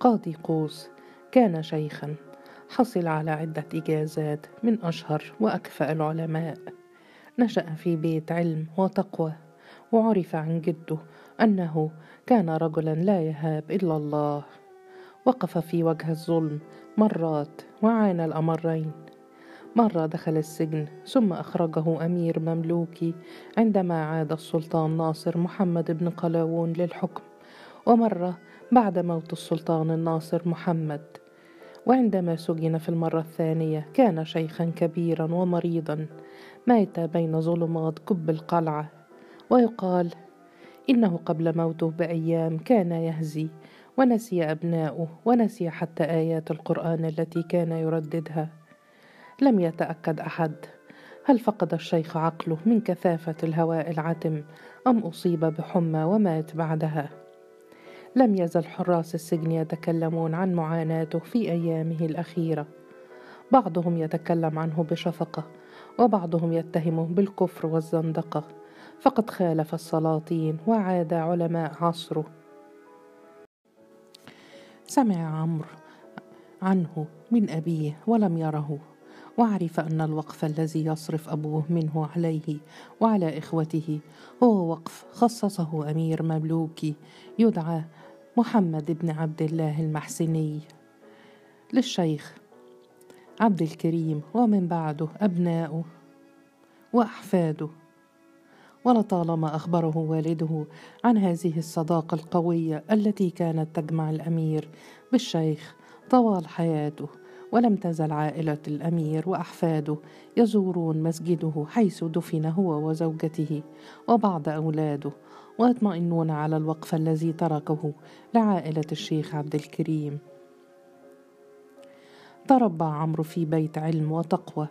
قاضي قوس كان شيخا حصل على عدة إجازات من أشهر وأكفأ العلماء. نشأ في بيت علم وتقوى وعرف عن جده أنه كان رجلا لا يهاب إلا الله. وقف في وجه الظلم مرات وعانى الأمرين. مرة دخل السجن ثم أخرجه أمير مملوكي عندما عاد السلطان ناصر محمد بن قلاوون للحكم. ومرة بعد موت السلطان الناصر محمد. وعندما سجن في المرة الثانية كان شيخا كبيرا ومريضا مات بين ظلمات كب القلعة. ويقال إنه قبل موته بأيام كان يهزي ونسي أبناؤه ونسي حتى آيات القرآن التي كان يرددها. لم يتأكد أحد هل فقد الشيخ عقله من كثافة الهواء العتم أم أصيب بحمى ومات بعدها. لم يزل حراس السجن يتكلمون عن معاناته في أيامه الأخيرة. بعضهم يتكلم عنه بشفقة وبعضهم يتهمه بالكفر والزندقة. فقد خالف السلاطين وعاد علماء عصره. سمع عمرو عنه من أبيه ولم يره وعرف أن الوقف الذي يصرف أبوه منه عليه وعلى إخوته هو وقف خصصه أمير مملوكي يدعى محمد بن عبد الله المحسني للشيخ عبد الكريم ومن بعده أبناؤه وأحفاده. ولطالما أخبره والده عن هذه الصداقة القوية التي كانت تجمع الأمير بالشيخ طوال حياته ولم تزل عائلة الأمير وأحفاده يزورون مسجده حيث دفن هو وزوجته وبعض أولاده. ويطمئنون على الوقف الذي تركه لعائلة الشيخ عبد الكريم. تربى عمرو في بيت علم وتقوى.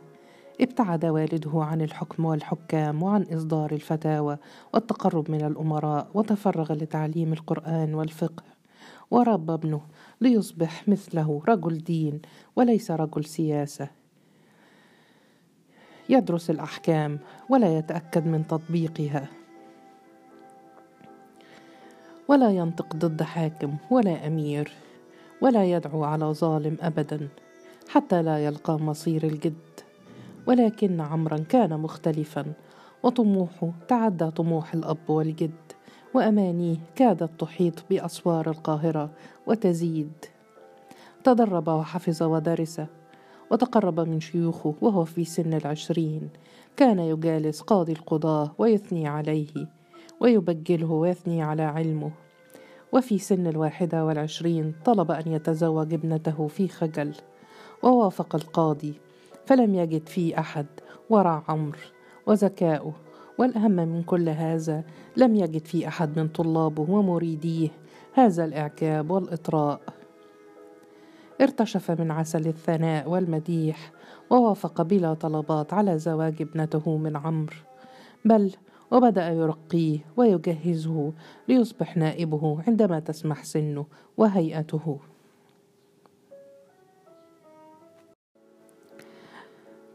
ابتعد والده عن الحكم والحكام وعن إصدار الفتاوى والتقرب من الأمراء وتفرغ لتعليم القرآن والفقه. ورب ابنه ليصبح مثله رجل دين وليس رجل سياسة. يدرس الأحكام ولا يتأكد من تطبيقها. ولا ينطق ضد حاكم ولا أمير ولا يدعو على ظالم أبدا حتى لا يلقى مصير الجد. ولكن عمرا كان مختلفا وطموحه تعدى طموح الأب والجد وأمانيه كادت تحيط بأسوار القاهرة وتزيد. تدرب وحفظ ودرس وتقرب من شيوخه وهو في سن العشرين. كان يجالس قاضي القضاة ويثني عليه. ويبجله ويثني على علمه. وفي سن الواحدة والعشرين طلب أن يتزوج ابنته في خجل ووافق القاضي فلم يجد فيه أحد ورع عمرو وذكاؤه والأهم من كل هذا لم يجد في أحد من طلابه ومريديه. هذا الإعجاب والإطراء. ارتشف من عسل الثناء والمديح ووافق بلا طلبات على زواج ابنته من عمرو. بل وبدأ يرقيه ويجهزه ليصبح نائبه عندما تسمح سنه وهيئته.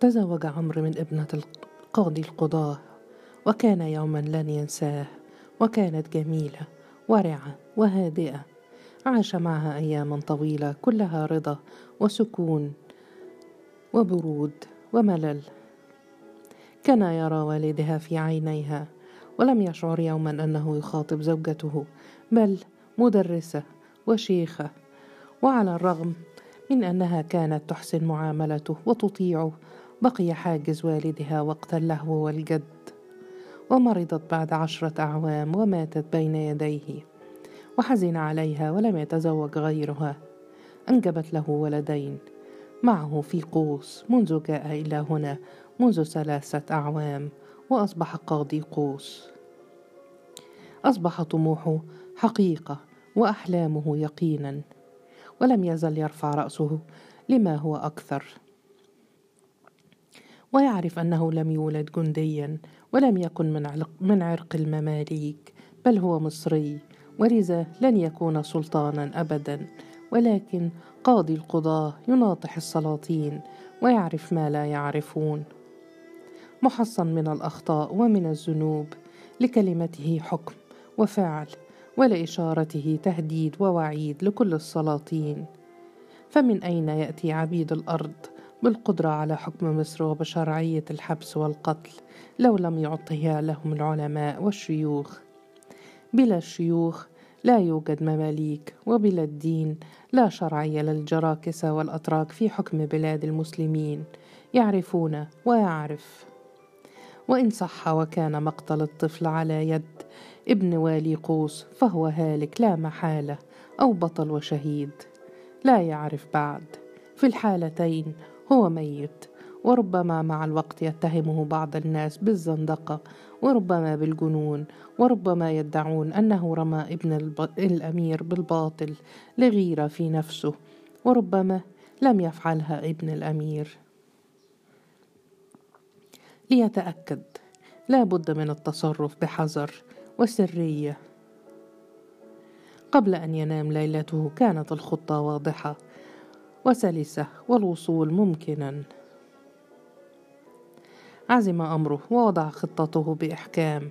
تزوج عمرو من ابنة القاضي القضاة وكان يوما لن ينساه وكانت جميلة ورعة وهادئة. عاش معها أياما طويلة كلها رضا وسكون وبرود وملل. كان يرى والدها في عينيها ولم يشعر يوما أنه يخاطب زوجته بل مدرسة وشيخة وعلى الرغم من أنها كانت تحسن معاملته وتطيعه بقي حاجز والدها وقت اللهو والجد ومرضت بعد عشرة أعوام وماتت بين يديه وحزن عليها ولم يتزوج غيرها أنجبت له ولدين معه في قوس منذ جاء إلى هنا منذ ثلاثة أعوام وأصبح قاضي قوس. أصبح طموحه حقيقة وأحلامه يقينا ولم يزل يرفع رأسه لما هو أكثر. ويعرف أنه لم يولد جنديا ولم يكن من عرق, من عرق المماليك بل هو مصري ولذا لن يكون سلطانا أبدا. ولكن قاضي القضاة يناطح السلاطين ويعرف ما لا يعرفون. محصن من الأخطاء ومن الذنوب لكلمته حكم وفعل ولإشارته تهديد ووعيد لكل السلاطين. فمن أين يأتي عبيد الأرض بالقدرة على حكم مصر وبشرعية الحبس والقتل لو لم يعطها لهم العلماء والشيوخ؟ بلا الشيوخ لا يوجد مماليك وبلا الدين لا شرعية للجراكسة والأتراك في حكم بلاد المسلمين يعرفون ويعرف. وإن صح وكان مقتل الطفل على يد ابن والي قوس فهو هالك لا محالة أو بطل وشهيد. لا يعرف بعد. في الحالتين هو ميت وربما مع الوقت يتهمه بعض الناس بالزندقة وربما بالجنون وربما يدعون أنه رمى ابن الأمير بالباطل لغيرة في نفسه وربما لم يفعلها ابن الأمير. ليتأكد. لا بد من التصرف بحذر وسرية. قبل أن ينام ليلته كانت الخطة واضحة وسلسة والوصول ممكنا. عزم أمره ووضع خطته بإحكام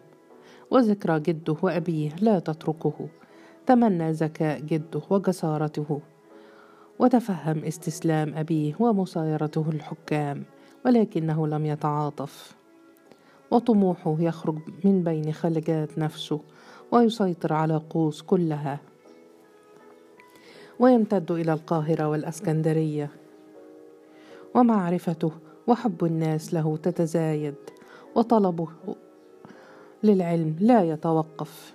وذكرى جده وأبيه لا تتركه. تمنى ذكاء جده وجسارته وتفهم استسلام أبيه ومسايرته الحكام. ولكنه لم يتعاطف. وطموحه يخرج من بين خلجات نفسه ويسيطر على قوس كلها. ويمتد إلى القاهرة والإسكندرية. ومعرفته وحب الناس له تتزايد وطلبه للعلم لا يتوقف.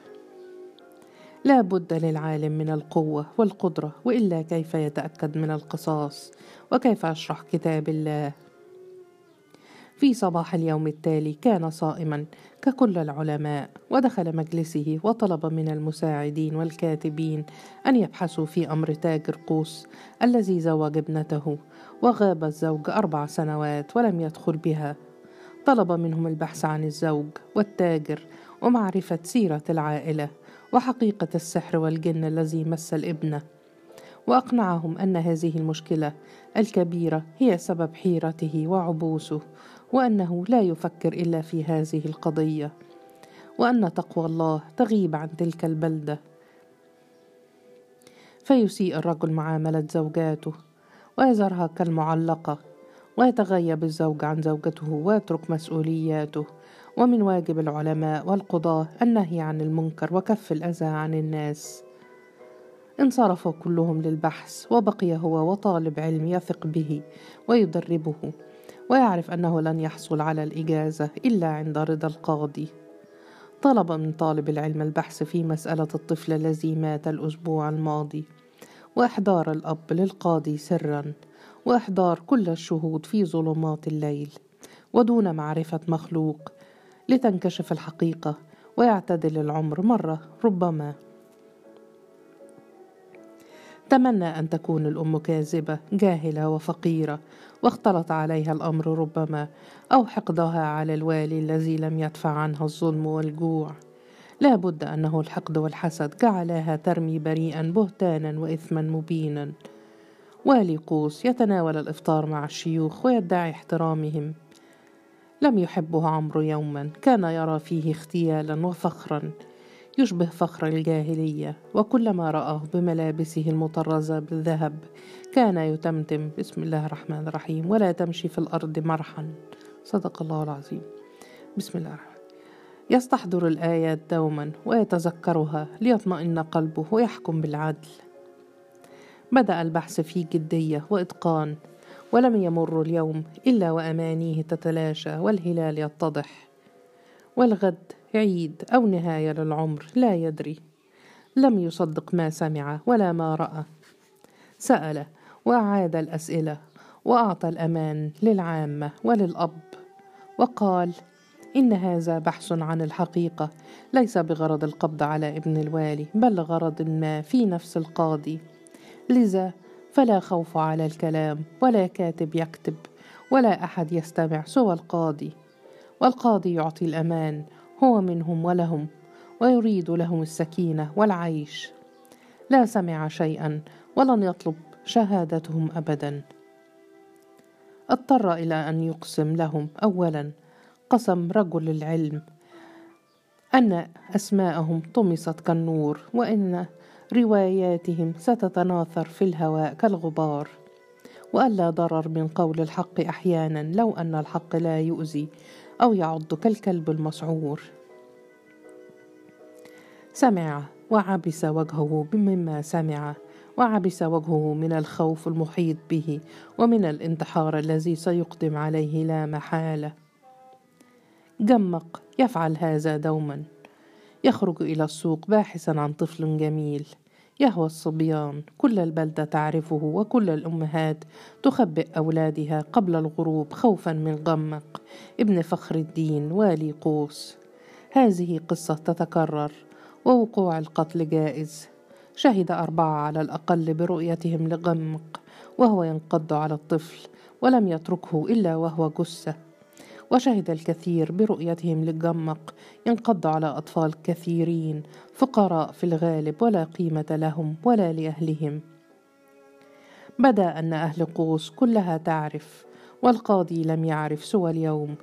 لا بد للعالم من القوة والقدرة وإلا كيف يتأكد من القصاص؟ وكيف يشرح كتاب الله؟ في صباح اليوم التالي كان صائما ككل العلماء ودخل مجلسه وطلب من المساعدين والكاتبين أن يبحثوا في أمر تاجر قوس الذي زوج ابنته وغاب الزوج أربع سنوات ولم يدخل بها. طلب منهم البحث عن الزوج والتاجر ومعرفة سيرة العائلة وحقيقة السحر والجن الذي مس الابنة. وأقنعهم أن هذه المشكلة الكبيرة هي سبب حيرته وعبوسه وأنه لا يفكر إلا في هذه القضية وأن تقوى الله تغيب عن تلك البلدة. فيسيء الرجل معاملة زوجاته ويذرها كالمعلقة ويتغيب الزوج عن زوجته ويترك مسؤولياته. ومن واجب العلماء والقضاة النهي عن المنكر وكف الأذى عن الناس. انصرفوا كلهم للبحث وبقي هو وطالب علم يثق به ويدربه. ويعرف أنه لن يحصل على الإجازة إلا عند رضا القاضي. طلب من طالب العلم البحث في مسألة الطفل الذي مات الأسبوع الماضي وإحضار الأب للقاضي سرا وإحضار كل الشهود في ظلمات الليل ودون معرفة مخلوق لتنكشف الحقيقة ويعتدل العمر مرة ربما. تمنى أن تكون الأم كاذبة جاهلة وفقيرة واختلط عليها الأمر ربما أو حقدها على الوالي الذي لم يدفع عنها الظلم والجوع. لا بد أنه الحقد والحسد جعلاها ترمي بريئا بهتانا وإثما مبينا. والي قوس يتناول الإفطار مع الشيوخ ويدعي احترامهم. لم يحبه عمرو يوما كان يرى فيه اختيالا وفخرا. يشبه فخر الجاهلية وكلما رآه بملابسه المطرزة بالذهب كان يتمتم بسم الله الرحمن الرحيم ولا تمشي في الأرض مرحا. صدق الله العظيم. بسم الله الرحمن يستحضر الآيات دوما ويتذكرها ليطمئن قلبه ويحكم بالعدل. بدأ البحث في جدية وإتقان ولم يمر اليوم إلا وأمانيه تتلاشى والهلال يتضح. والغد عيد أو نهاية للعمر لا يدري. لم يصدق ما سمع ولا ما رأى. سأل وأعاد الأسئلة وأعطى الأمان للعامة وللأب. وقال إن هذا بحث عن الحقيقة. ليس بغرض القبض على ابن الوالي بل لغرض ما في نفس القاضي. لذا فلا خوف على الكلام ولا كاتب يكتب ولا أحد يستمع سوى القاضي. والقاضي يعطي الأمان هو منهم ولهم ويريد لهم السكينة والعيش. لا سمع شيئا ولن يطلب شهادتهم أبدا. اضطر إلى أن يقسم لهم. أولا قسم رجل العلم. أن أسماءهم طمست كالنور وأن رواياتهم ستتناثر في الهواء كالغبار. وألا ضرر من قول الحق أحيانا لو أن الحق لا يؤذي. أو يعض كالكلب المسعور. سمع وعبس وجهه مما سمع وعبس وجهه من الخوف المحيط به ومن الانتحار الذي سيقدم عليه لا محالة. جمق يفعل هذا دوما. يخرج إلى السوق باحثا عن طفل جميل. يهوى الصبيان كل البلدة تعرفه وكل الأمهات تخبئ أولادها قبل الغروب خوفا من غمق. ابن فخر الدين والي قوس. هذه قصة تتكرر ووقوع القتل جائز. شهد أربعة على الأقل برؤيتهم لغمق وهو ينقض على الطفل ولم يتركه إلا وهو جثة. وشهد الكثير برؤيتهم للجمق ينقض على أطفال كثيرين فقراء في الغالب ولا قيمة لهم ولا لأهلهم. بدا أن أهل قوس كلها تعرف والقاضي لم يعرف سوى اليوم.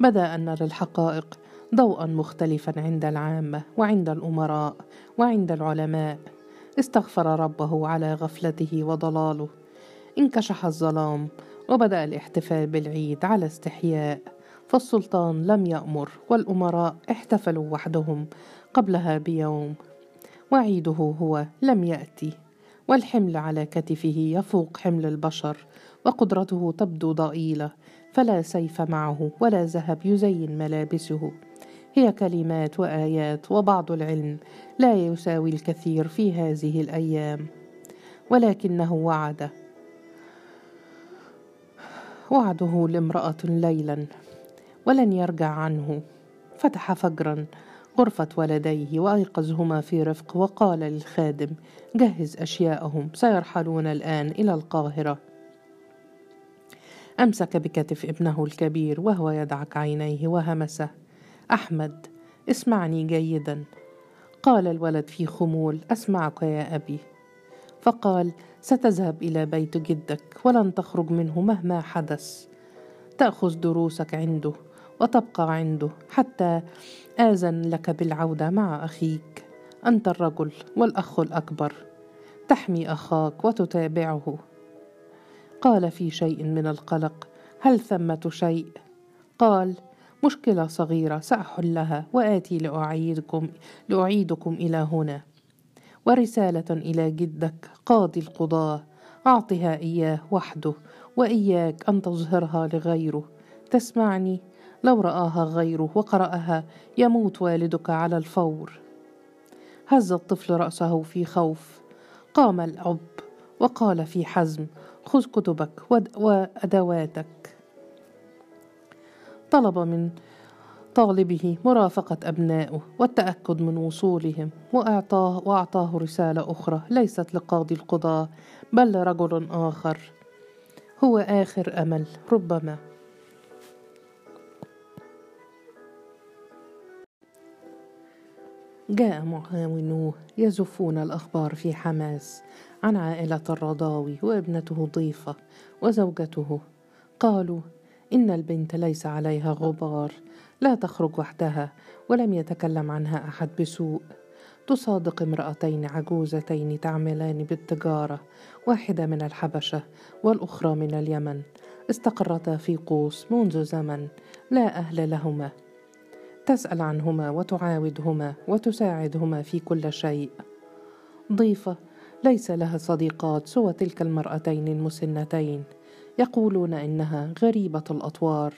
بدا أن للحقائق ضوءا مختلفا عند العامة وعند الأمراء وعند العلماء. استغفر ربه على غفلته وضلاله. انكشح الظلام وبدأ الاحتفال بالعيد على استحياء فالسلطان لم يأمر والأمراء احتفلوا وحدهم قبلها بيوم وعيده هو لم يأتي والحمل على كتفه يفوق حمل البشر وقدرته تبدو ضئيلة فلا سيف معه ولا ذهب يزين ملابسه. هي كلمات وآيات وبعض العلم لا يساوي الكثير في هذه الأيام ولكنه وعد وعده لامرأة ليلا ولن يرجع عنه. فتح فجرا غرفة ولديه وأيقظهما في رفق وقال للخادم جهز أشياءهم سيرحلون الآن إلى القاهرة. أمسك بكتف ابنه الكبير وهو يدعك عينيه وهمسه. أحمد اسمعني جيدا. قال الولد في خمول أسمعك يا أبي. فقال ستذهب إلى بيت جدك ولن تخرج منه مهما حدث. تأخذ دروسك عنده وتبقى عنده حتى آذن لك بالعودة مع أخيك. أنت الرجل والأخ الأكبر. تحمي أخاك وتتابعه. قال في شيء من القلق هل ثمة شيء؟ قال مشكلة صغيرة سأحلها وآتي لأعيدكم لأعيدكم إلى هنا. ورسالة إلى جدك قاضي القضاة. أعطها إياه وحده وإياك أن تظهرها لغيره. تسمعني لو رآها غيره وقرأها يموت والدك على الفور. هز الطفل رأسه في خوف. قام الأب وقال في حزم خذ كتبك وأدواتك. طلب من طالبه مرافقة أبنائه والتأكد من وصولهم وأعطاه وأعطاه رسالة أخرى ليست لقاضي القضاة بل لرجل آخر. هو آخر أمل ربما. جاء معاونوه يزفون الأخبار في حماس عن عائلة الرضاوي وابنته ضيفة وزوجته. قالوا إن البنت ليس عليها غبار لا تخرج وحدها ولم يتكلم عنها أحد بسوء. تصادق امرأتين عجوزتين تعملان بالتجارة واحدة من الحبشة والأخرى من اليمن. استقرتا في قوس منذ زمن لا أهل لهما. تسأل عنهما وتعاودهما وتساعدهما في كل شيء. ضيفة ليس لها صديقات سوى تلك المرأتين المسنتين. يقولون إنها غريبة الأطوار.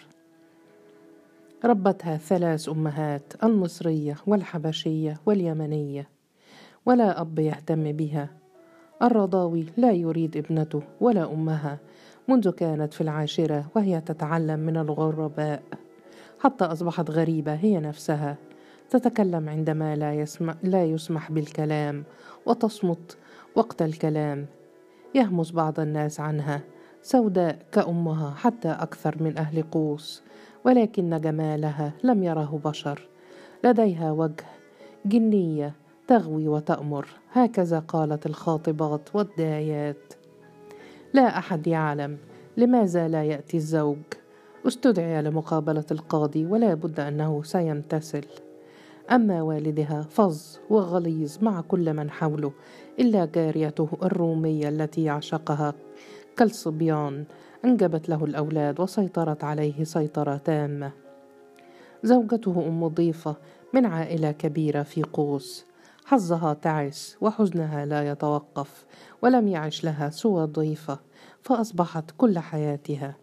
ربتها ثلاث أمهات المصرية والحبشية واليمنية. ولا أب يهتم بها. الرضاوي لا يريد ابنته ولا أمها. منذ كانت في العاشرة وهي تتعلم من الغرباء. حتى أصبحت غريبة هي نفسها. تتكلم عندما لا يسمح, لا يسمح بالكلام. وتصمت وقت الكلام. يهمس بعض الناس عنها. سوداء كأمها حتى أكثر من أهل قوس ولكن جمالها لم يره بشر. لديها وجه جنية تغوي وتأمر هكذا قالت الخاطبات والداعيات لا أحد يعلم لماذا لا يأتي الزوج. استدعي لمقابلة القاضي ولا بد أنه سيمتثل. أما والدها فظ وغليظ مع كل من حوله إلا جاريته الرومية التي يعشقها. كالصبيان أنجبت له الأولاد وسيطرت عليه سيطرة تامة. زوجته أم ضيفة من عائلة كبيرة في قوس. حظها تعس وحزنها لا يتوقف ولم يعش لها سوى ضيفة فأصبحت كل حياتها.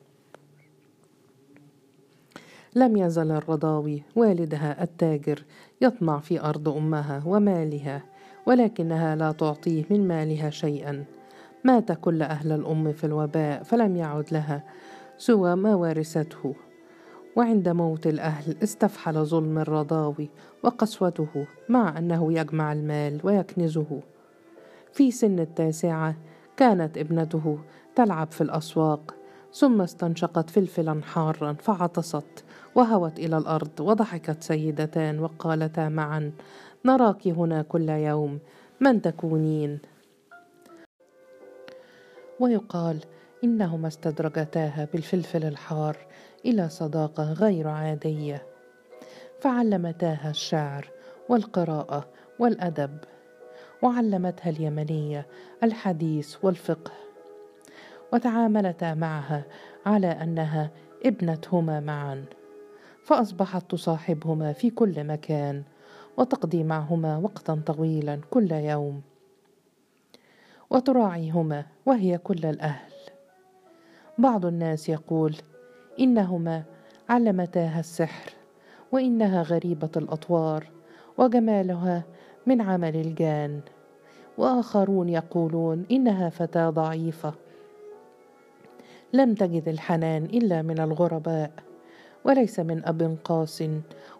لم يزل الرضاوي والدها التاجر يطمع في أرض أمها ومالها ولكنها لا تعطيه من مالها شيئا. مات كل أهل الأم في الوباء فلم يعد لها سوى ما ورثته وعند موت الأهل استفحل ظلم الرضاوي وقسوته مع أنه يجمع المال ويكنزه. في سن التاسعة كانت ابنته تلعب في الأسواق ثم استنشقت فلفلا حارا فعطست وهوت إلى الأرض وضحكت سيدتان وقالتا معا نراك هنا كل يوم من تكونين؟ ويقال إنهما استدرجتاها بالفلفل الحار إلى صداقة غير عادية فعلمتاها الشعر والقراءة والأدب وعلمتها اليمنية الحديث والفقه وتعاملتا معها على أنها ابنتهما معا فأصبحت تصاحبهما في كل مكان وتقضي معهما وقتا طويلا كل يوم. وتراعيهما وهي كل الأهل. بعض الناس يقول إنهما علمتاها السحر وإنها غريبة الأطوار وجمالها من عمل الجان وآخرون يقولون إنها فتاة ضعيفة. لم تجد الحنان إلا من الغرباء وليس من أب قاس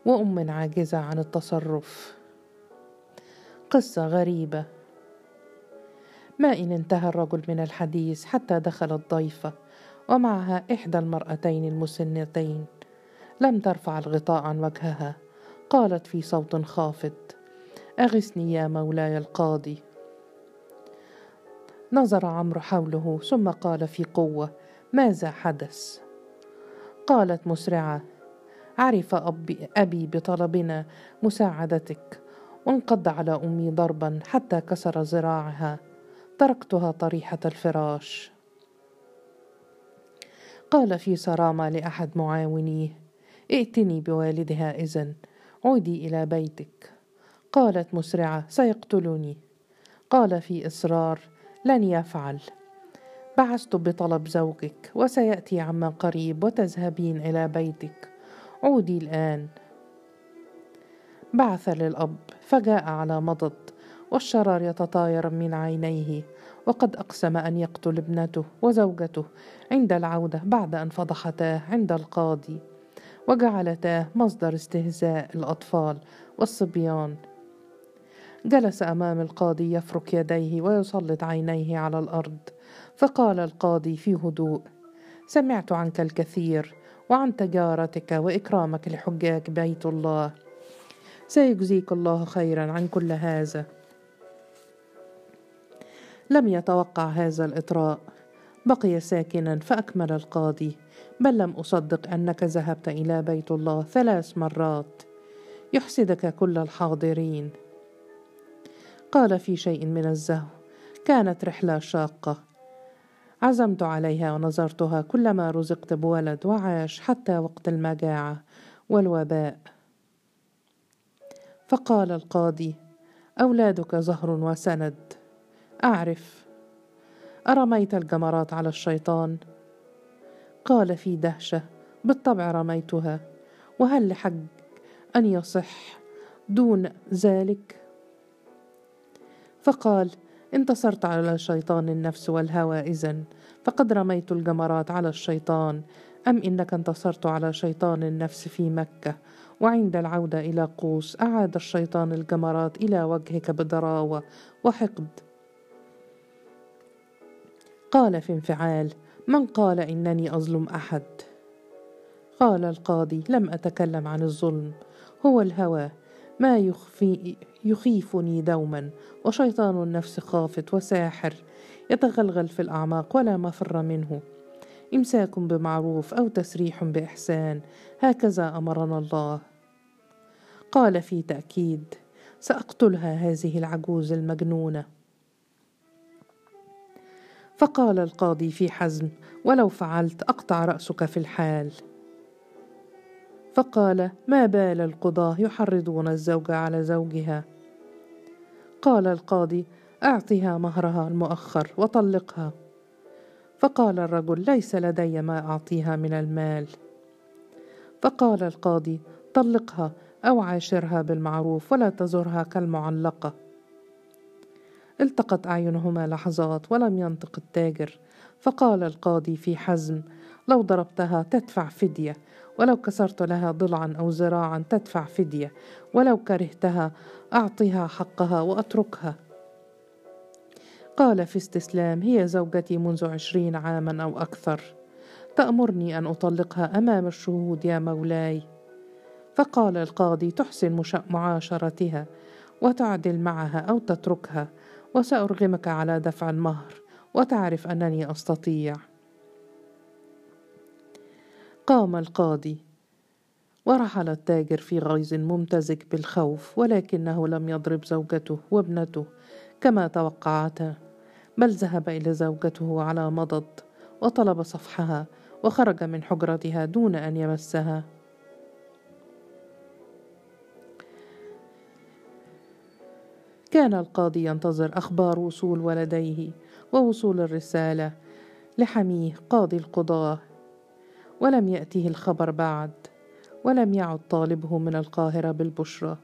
وأم عاجزة عن التصرف. قصة غريبة ما إن انتهى الرجل من الحديث حتى دخل الضيفة ومعها إحدى المرأتين المسنتين. لم ترفع الغطاء عن وجهها قالت في صوت خافت أغثني يا مولاي القاضي. نظر عمرو حوله ثم قال في قوة ماذا حدث؟ قالت مسرعة عرف أبي, أبي بطلبنا مساعدتك وانقض على أمي ضربا حتى كسر ذراعها. تركتها طريحة الفراش. قال في صرامة لأحد معاونيه ائتني بوالدها إذن عودي إلى بيتك. قالت مسرعة سيقتلني. قال في إصرار لن يفعل. بعثت بطلب زوجك وسيأتي عما قريب وتذهبين إلى بيتك. عودي الآن. بعث للأب فجاء على مضض والشرر يتطاير من عينيه وقد أقسم أن يقتل ابنته وزوجته عند العودة بعد أن فضحتاه عند القاضي وجعلتاه مصدر استهزاء الأطفال والصبيان. جلس أمام القاضي يفرك يديه ويسلط عينيه على الأرض فقال القاضي في هدوء سمعت عنك الكثير وعن تجارتك وإكرامك لحجاج بيت الله. سيجزيك الله خيرا عن كل هذا. لم يتوقع هذا الإطراء. بقي ساكنا فأكمل القاضي بل لم أصدق أنك ذهبت إلى بيت الله ثلاث مرات. يحسدك كل الحاضرين. قال في شيء من الزهو كانت رحلة شاقة. عزمت عليها ونظرتها كلما رزقت بولد وعاش حتى وقت المجاعة والوباء. فقال القاضي أولادك زهر وسند. أعرف. أرميت الجمرات على الشيطان؟ قال في دهشة بالطبع رميتها. وهل لحج أن يصح دون ذلك؟ فقال انتصرت على شيطان النفس والهوى إذن فقد رميت الجمرات على الشيطان. أم إنك انتصرت على شيطان النفس في مكة؟ وعند العودة إلى قوس أعاد الشيطان الجمرات إلى وجهك بضراوة وحقد. قال في انفعال من قال إنني أظلم أحد؟ قال القاضي لم أتكلم عن الظلم هو الهوى ما يخفي يخيفني دوما وشيطان النفس خافت وساحر يتغلغل في الأعماق ولا مفر منه إمساك بمعروف أو تسريح بإحسان هكذا أمرنا الله. قال في تأكيد سأقتلها هذه العجوز المجنونة. فقال القاضي في حزم ولو فعلت أقطع رأسك في الحال. فقال ما بال القضاة يحرضون الزوجة على زوجها. قال القاضي أعطها مهرها المؤخر وطلقها. فقال الرجل ليس لدي ما أعطيها من المال. فقال القاضي طلقها أو عاشرها بالمعروف ولا تزرها كالمعلقة. التقت أعينهما لحظات ولم ينطق التاجر فقال القاضي في حزم لو ضربتها تدفع فدية ولو كسرت لها ضلعا أو ذراعا تدفع فدية ولو كرهتها أعطها حقها وأتركها. قال في استسلام هي زوجتي منذ عشرين عاما أو أكثر. تأمرني أن أطلقها أمام الشهود يا مولاي. فقال القاضي تحسن معاشرتها وتعدل معها أو تتركها. وسأرغمك على دفع المهر وتعرف أنني أستطيع. قام القاضي ورحل التاجر في غيظ ممتزج بالخوف ولكنه لم يضرب زوجته وابنته كما توقعتا بل ذهب إلى زوجته على مضض وطلب صفحها وخرج من حجرتها دون أن يمسها. كان القاضي ينتظر أخبار وصول ولديه ووصول الرسالة لحميه قاضي القضاة. ولم يأته الخبر بعد ولم يعد طالبه من القاهرة بالبشرى.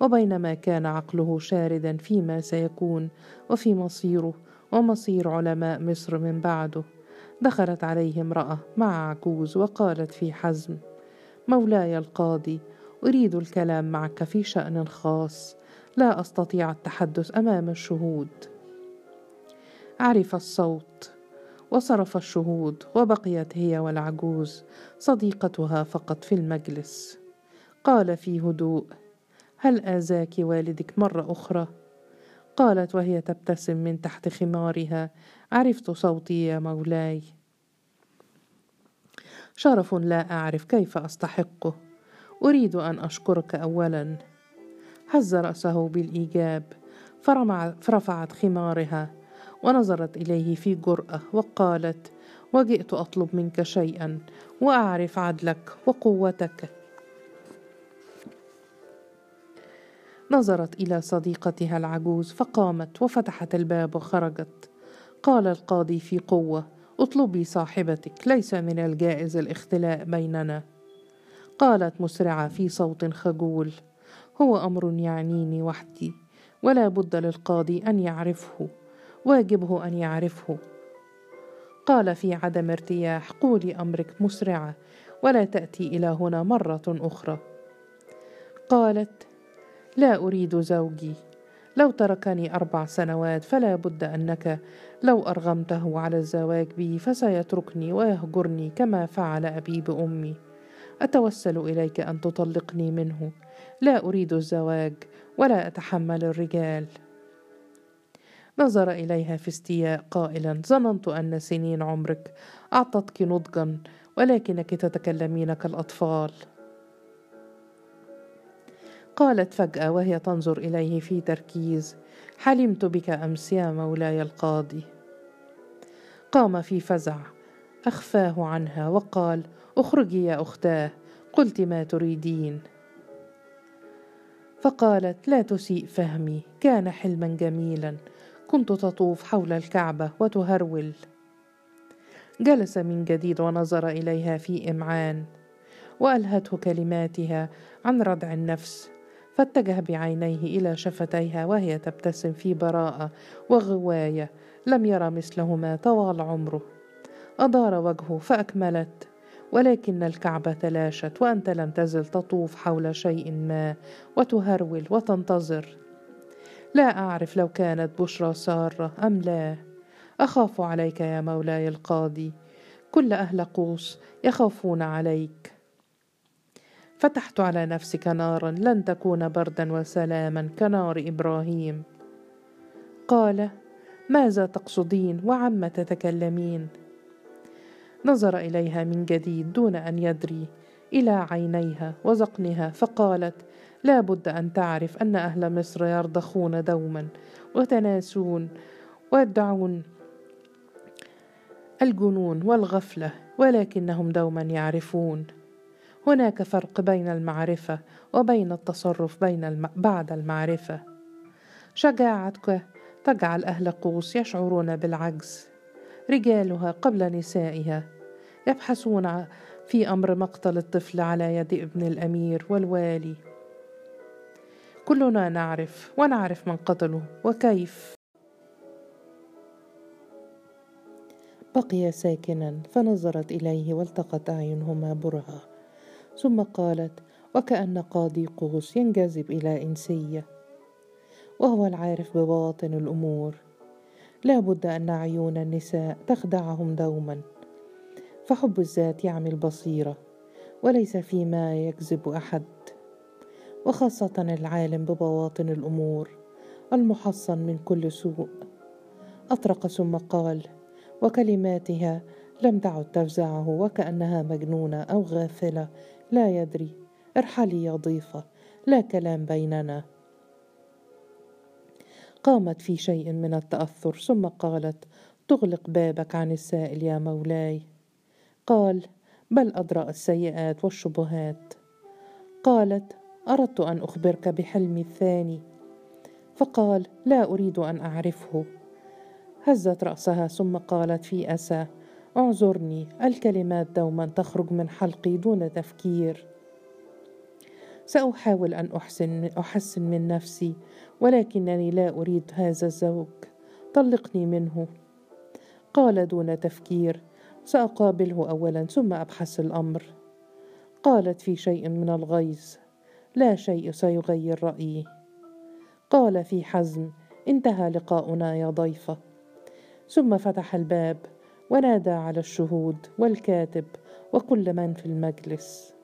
وبينما كان عقله شاردا فيما سيكون وفي مصيره ومصير علماء مصر من بعده. دخلت عليه امرأة مع عجوز وقالت في حزم مولاي القاضي أريد الكلام معك في شأن خاص. لا أستطيع التحدث أمام الشهود. عرف الصوت وصرف الشهود وبقيت هي والعجوز صديقتها فقط في المجلس. قال في هدوء هل آذاك والدك مرة أخرى؟ قالت وهي تبتسم من تحت خمارها عرفت صوتي يا مولاي. شرف لا أعرف كيف أستحقه. أريد أن أشكرك أولا. هز رأسه بالإيجاب فرفعت خمارها ونظرت إليه في جرأة وقالت وجئت أطلب منك شيئا وأعرف عدلك وقوتك. نظرت إلى صديقتها العجوز فقامت وفتحت الباب وخرجت. قال القاضي في قوة اطلبي صاحبتك ليس من الجائز الاختلاء بيننا. قالت مسرعة في صوت خجول هو أمر يعنيني وحدي ولا بد للقاضي أن يعرفه واجبه أن يعرفه. قال في عدم ارتياح قولي أمرك مسرعة ولا تأتي إلى هنا مرة أخرى. قالت لا أريد زوجي. لو تركني أربع سنوات فلا بد أنك لو أرغمته على الزواج بي فسيتركني ويهجرني كما فعل أبي بأمي. أتوسل إليك أن تطلقني منه. لا أريد الزواج ولا أتحمل الرجال. نظر إليها في استياء قائلا ظننت أن سنين عمرك أعطتك نضجا ولكنك تتكلمين كالأطفال. قالت فجأة وهي تنظر إليه في تركيز حلمت بك أمس يا مولاي القاضي. قام في فزع أخفاه عنها وقال أخرجي يا أختاه قلت ما تريدين. فقالت لا تسيء فهمي كان حلما جميلا كنت تطوف حول الكعبة وتهرول. جلس من جديد ونظر إليها في إمعان وألهته كلماتها عن ردع النفس فاتجه بعينيه إلى شفتيها وهي تبتسم في براءة وغواية لم ير مثلهما طوال عمره. أدار وجهه فأكملت ولكن الكعبة تلاشت وأنت لم تزل تطوف حول شيء ما وتهرول وتنتظر. لا أعرف لو كانت بشرى سارة أم لا. أخاف عليك يا مولاي القاضي. كل أهل قوس يخافون عليك. فتحت على نفسك نارا لن تكون بردا وسلاما كنار إبراهيم. قال ماذا تقصدين وعم تتكلمين؟ نظر إليها من جديد دون أن يدري. إلى عينيها وذقنها فقالت لا بد أن تعرف أن أهل مصر يرضخون دوما وتناسون ويدعون الجنون والغفلة ولكنهم دوما يعرفون. هناك فرق بين المعرفة وبين التصرف بين الم... بعد المعرفة. شجاعتك تجعل أهل قوس يشعرون بالعجز. رجالها قبل نسائها. يبحثون في أمر مقتل الطفل على يد ابن الأمير والوالي. كلنا نعرف ونعرف من قتله وكيف. بقي ساكنا فنظرت إليه والتقت أعينهما برهة ثم قالت وكأن قاضي قوس ينجذب إلى إنسية. وهو العارف ببواطن الأمور. لا بد أن عيون النساء تخدعهم دوما. فحب الذات يعمي البصيرة وليس فيما يكذب أحد. وخاصة العالم ببواطن الأمور المحصن من كل سوء. أطرق ثم قال وكلماتها لم تعد تفزعه وكأنها مجنونة أو غافلة. لا يدري ارحلي يا ضيفة لا كلام بيننا. قامت في شيء من التأثر ثم قالت تغلق بابك عن السائل يا مولاي. قال بل أدرأ السيئات والشبهات. قالت أردت أن أخبرك بحلمي الثاني. فقال لا أريد أن أعرفه. هزت رأسها ثم قالت في أسى اعذرني الكلمات دوما تخرج من حلقي دون تفكير. سأحاول أن أحسن أحسن من نفسي ولكنني لا أريد هذا الزوج. طلقني منه. قال دون تفكير سأقابله أولا ثم أبحث الأمر. قالت في شيء من الغيظ. لا شيء سيغير رأيي. قال في حزم انتهى لقاؤنا يا ضيفة. ثم فتح الباب ونادى على الشهود والكاتب وكل من في المجلس.